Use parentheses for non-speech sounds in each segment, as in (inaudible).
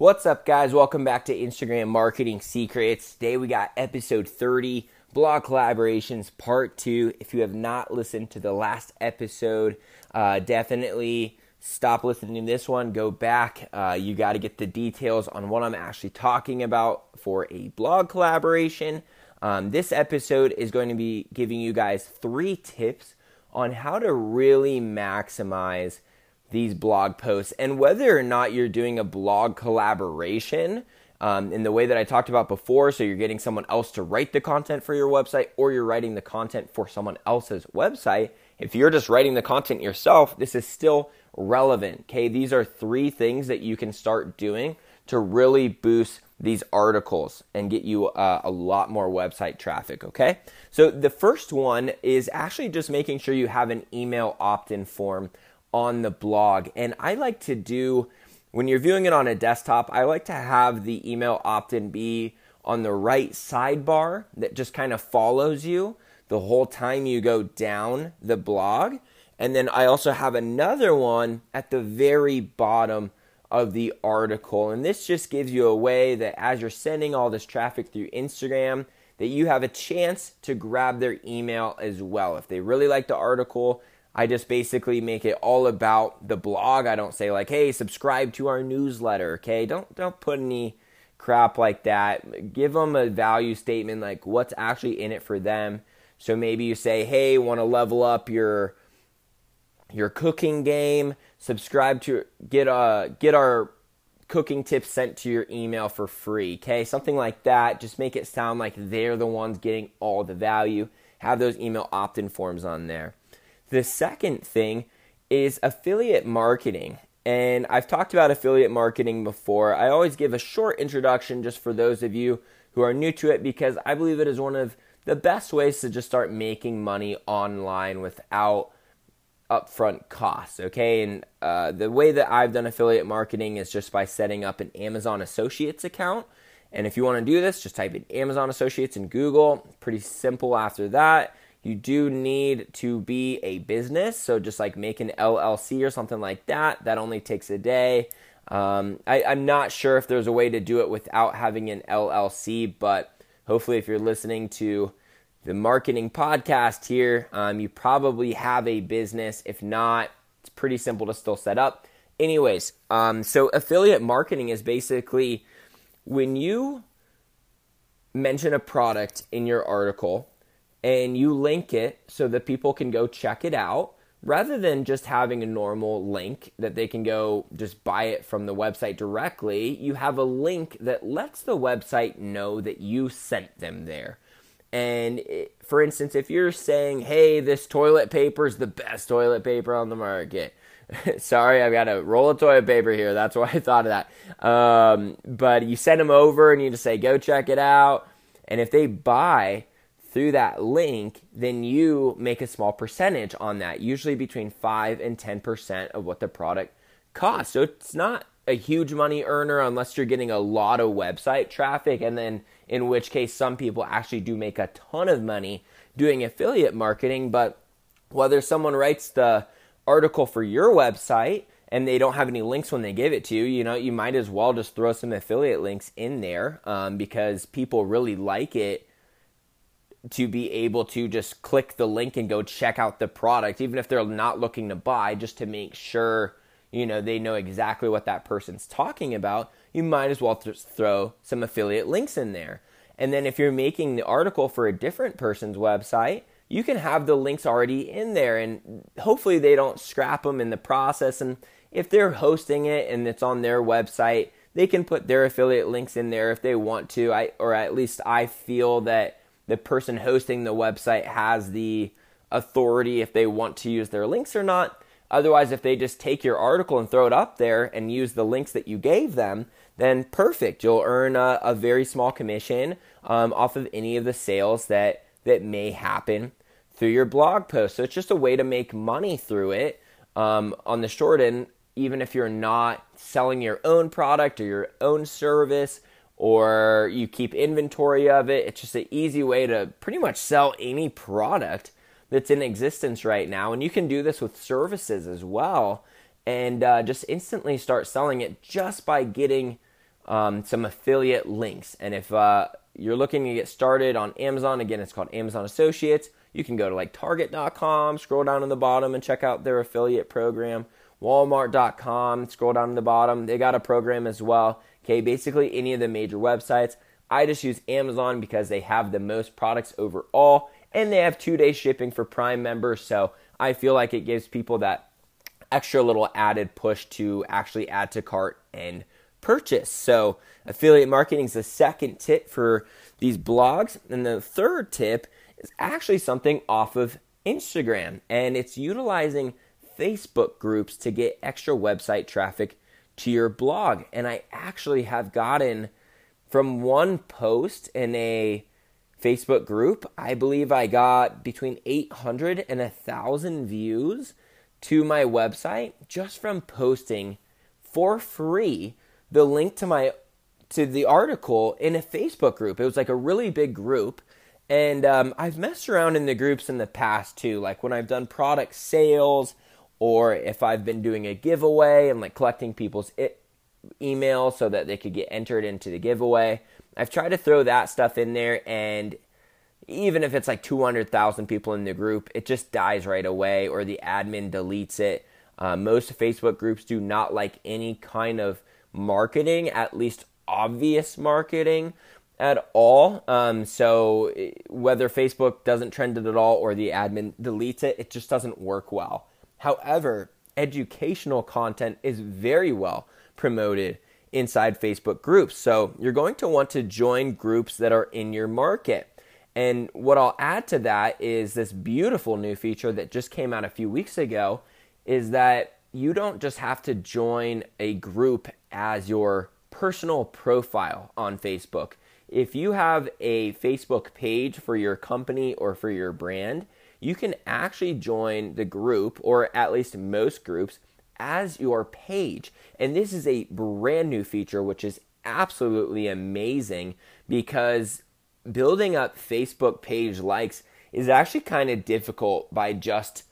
What's up, guys? Welcome back to Instagram Marketing Secrets. Today we got episode 30, blog collaborations part two. If you have not listened to the last episode, uh, definitely stop listening to this one. Go back. Uh, you got to get the details on what I'm actually talking about for a blog collaboration. Um, this episode is going to be giving you guys three tips on how to really maximize these blog posts and whether or not you're doing a blog collaboration um, in the way that I talked about before. So you're getting someone else to write the content for your website or you're writing the content for someone else's website. If you're just writing the content yourself, this is still relevant. Okay, these are three things that you can start doing to really boost these articles and get you uh, a lot more website traffic. Okay, so the first one is actually just making sure you have an email opt in form on the blog. And I like to do, when you're viewing it on a desktop, I like to have the email opt in be on the right sidebar that just kind of follows you the whole time you go down the blog. And then I also have another one at the very bottom of the article. And this just gives you a way that as you're sending all this traffic through Instagram, that you have a chance to grab their email as well. If they really like the article, I just basically make it all about the blog. I don't say like, "Hey, subscribe to our newsletter." Okay? Don't don't put any crap like that. Give them a value statement like what's actually in it for them. So maybe you say, "Hey, want to level up your your cooking game? Subscribe to get uh get our cooking tips sent to your email for free." Okay? Something like that. Just make it sound like they're the ones getting all the value. Have those email opt-in forms on there. The second thing is affiliate marketing. And I've talked about affiliate marketing before. I always give a short introduction just for those of you who are new to it because I believe it is one of the best ways to just start making money online without upfront costs. Okay, and uh, the way that I've done affiliate marketing is just by setting up an Amazon Associates account. And if you want to do this, just type in Amazon Associates in Google. Pretty simple after that. You do need to be a business, so just like make an LLC or something like that. That only takes a day. Um, I, I'm not sure if there's a way to do it without having an LLC, but hopefully, if you're listening to the marketing podcast here, um, you probably have a business. If not, it's pretty simple to still set up. Anyways, um, so affiliate marketing is basically when you mention a product in your article and you link it so that people can go check it out rather than just having a normal link that they can go just buy it from the website directly, you have a link that lets the website know that you sent them there. And it, for instance, if you're saying, hey, this toilet paper is the best toilet paper on the market. (laughs) Sorry, I've got a roll of toilet paper here. That's why I thought of that. Um, but you send them over and you just say, go check it out. And if they buy, through that link, then you make a small percentage on that, usually between 5 and 10% of what the product costs. So it's not a huge money earner unless you're getting a lot of website traffic, and then in which case, some people actually do make a ton of money doing affiliate marketing. But whether someone writes the article for your website and they don't have any links when they give it to you, you know, you might as well just throw some affiliate links in there um, because people really like it to be able to just click the link and go check out the product, even if they're not looking to buy, just to make sure you know they know exactly what that person's talking about. You might as well just throw some affiliate links in there. And then if you're making the article for a different person's website, you can have the links already in there, and hopefully they don't scrap them in the process. And if they're hosting it and it's on their website, they can put their affiliate links in there if they want to. I or at least I feel that the person hosting the website has the authority if they want to use their links or not. Otherwise, if they just take your article and throw it up there and use the links that you gave them, then perfect. You'll earn a, a very small commission um, off of any of the sales that that may happen through your blog post. So it's just a way to make money through it um, on the short end, even if you're not selling your own product or your own service or you keep inventory of it. It's just an easy way to pretty much sell any product that's in existence right now. And you can do this with services as well and uh, just instantly start selling it just by getting um, some affiliate links. And if uh, you're looking to get started on Amazon, again, it's called Amazon Associates. You can go to like Target.com, scroll down to the bottom and check out their affiliate program. Walmart.com, scroll down to the bottom. They got a program as well. Okay, basically any of the major websites. I just use Amazon because they have the most products overall and they have two day shipping for Prime members. So I feel like it gives people that extra little added push to actually add to cart and purchase. So affiliate marketing is the second tip for these blogs. And the third tip is actually something off of Instagram and it's utilizing Facebook groups to get extra website traffic to your blog. And I actually have gotten from one post in a Facebook group, I believe I got between 800 and 1,000 views to my website just from posting for free the link to my to the article in a Facebook group. It was like a really big group. And um, I've messed around in the groups in the past too, like when I've done product sales or if I've been doing a giveaway and like collecting people's email so that they could get entered into the giveaway. I've tried to throw that stuff in there, and even if it's like 200,000 people in the group, it just dies right away or the admin deletes it. Uh, most Facebook groups do not like any kind of marketing, at least obvious marketing at all. Um, so whether Facebook doesn't trend it at all or the admin deletes it, it just doesn't work well. However, educational content is very well promoted inside Facebook groups. So you're going to want to join groups that are in your market. And what I'll add to that is this beautiful new feature that just came out a few weeks ago is that you don't just have to join a group as your personal profile on Facebook. If you have a Facebook page for your company or for your brand, you can actually join the group, or at least most groups, as your page. And this is a brand new feature, which is absolutely amazing because building up Facebook page likes is actually kind of difficult by just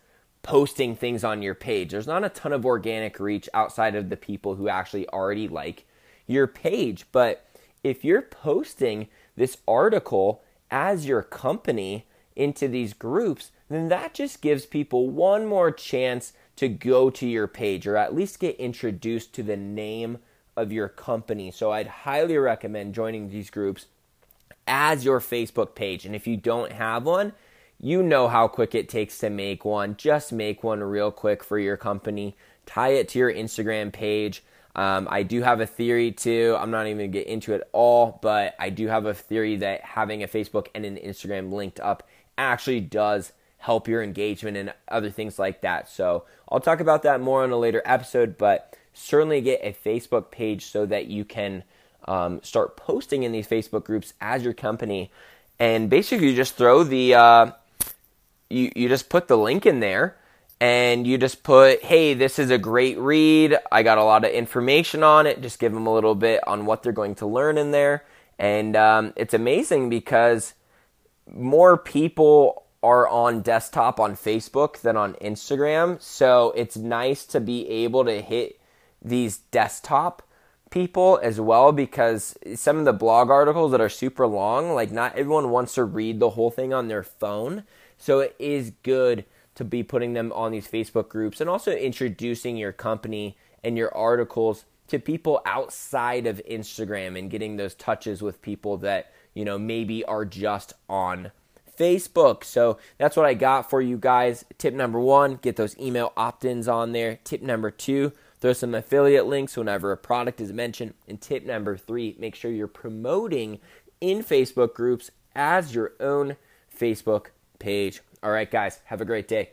posting things on your page. There's not a ton of organic reach outside of the people who actually already like your page. But if you're posting this article as your company into these groups, then that just gives people one more chance to go to your page or at least get introduced to the name of your company. So I'd highly recommend joining these groups as your Facebook page. And if you don't have one, you know how quick it takes to make one. Just make one real quick for your company. Tie it to your Instagram page. Um, I do have a theory too. I'm not even to get into it all, but I do have a theory that having a Facebook and an Instagram linked up actually does help your engagement and other things like that. So I'll talk about that more on a later episode, but certainly get a Facebook page so that you can um, start posting in these Facebook groups as your company. And basically, you just throw the, uh, you, you just put the link in there and you just put, hey, this is a great read. I got a lot of information on it. Just give them a little bit on what they're going to learn in there. And um, it's amazing because more people are on desktop on Facebook than on Instagram. So it's nice to be able to hit these desktop people as well because some of the blog articles that are super long, like not everyone wants to read the whole thing on their phone. So it is good to be putting them on these Facebook groups and also introducing your company and your articles to people outside of Instagram and getting those touches with people that, you know, maybe are just on Facebook. So that's what I got for you guys. Tip number one, get those email opt ins on there. Tip number two, throw some affiliate links whenever a product is mentioned. And tip number three, make sure you're promoting in Facebook groups as your own Facebook page. All right, guys, have a great day.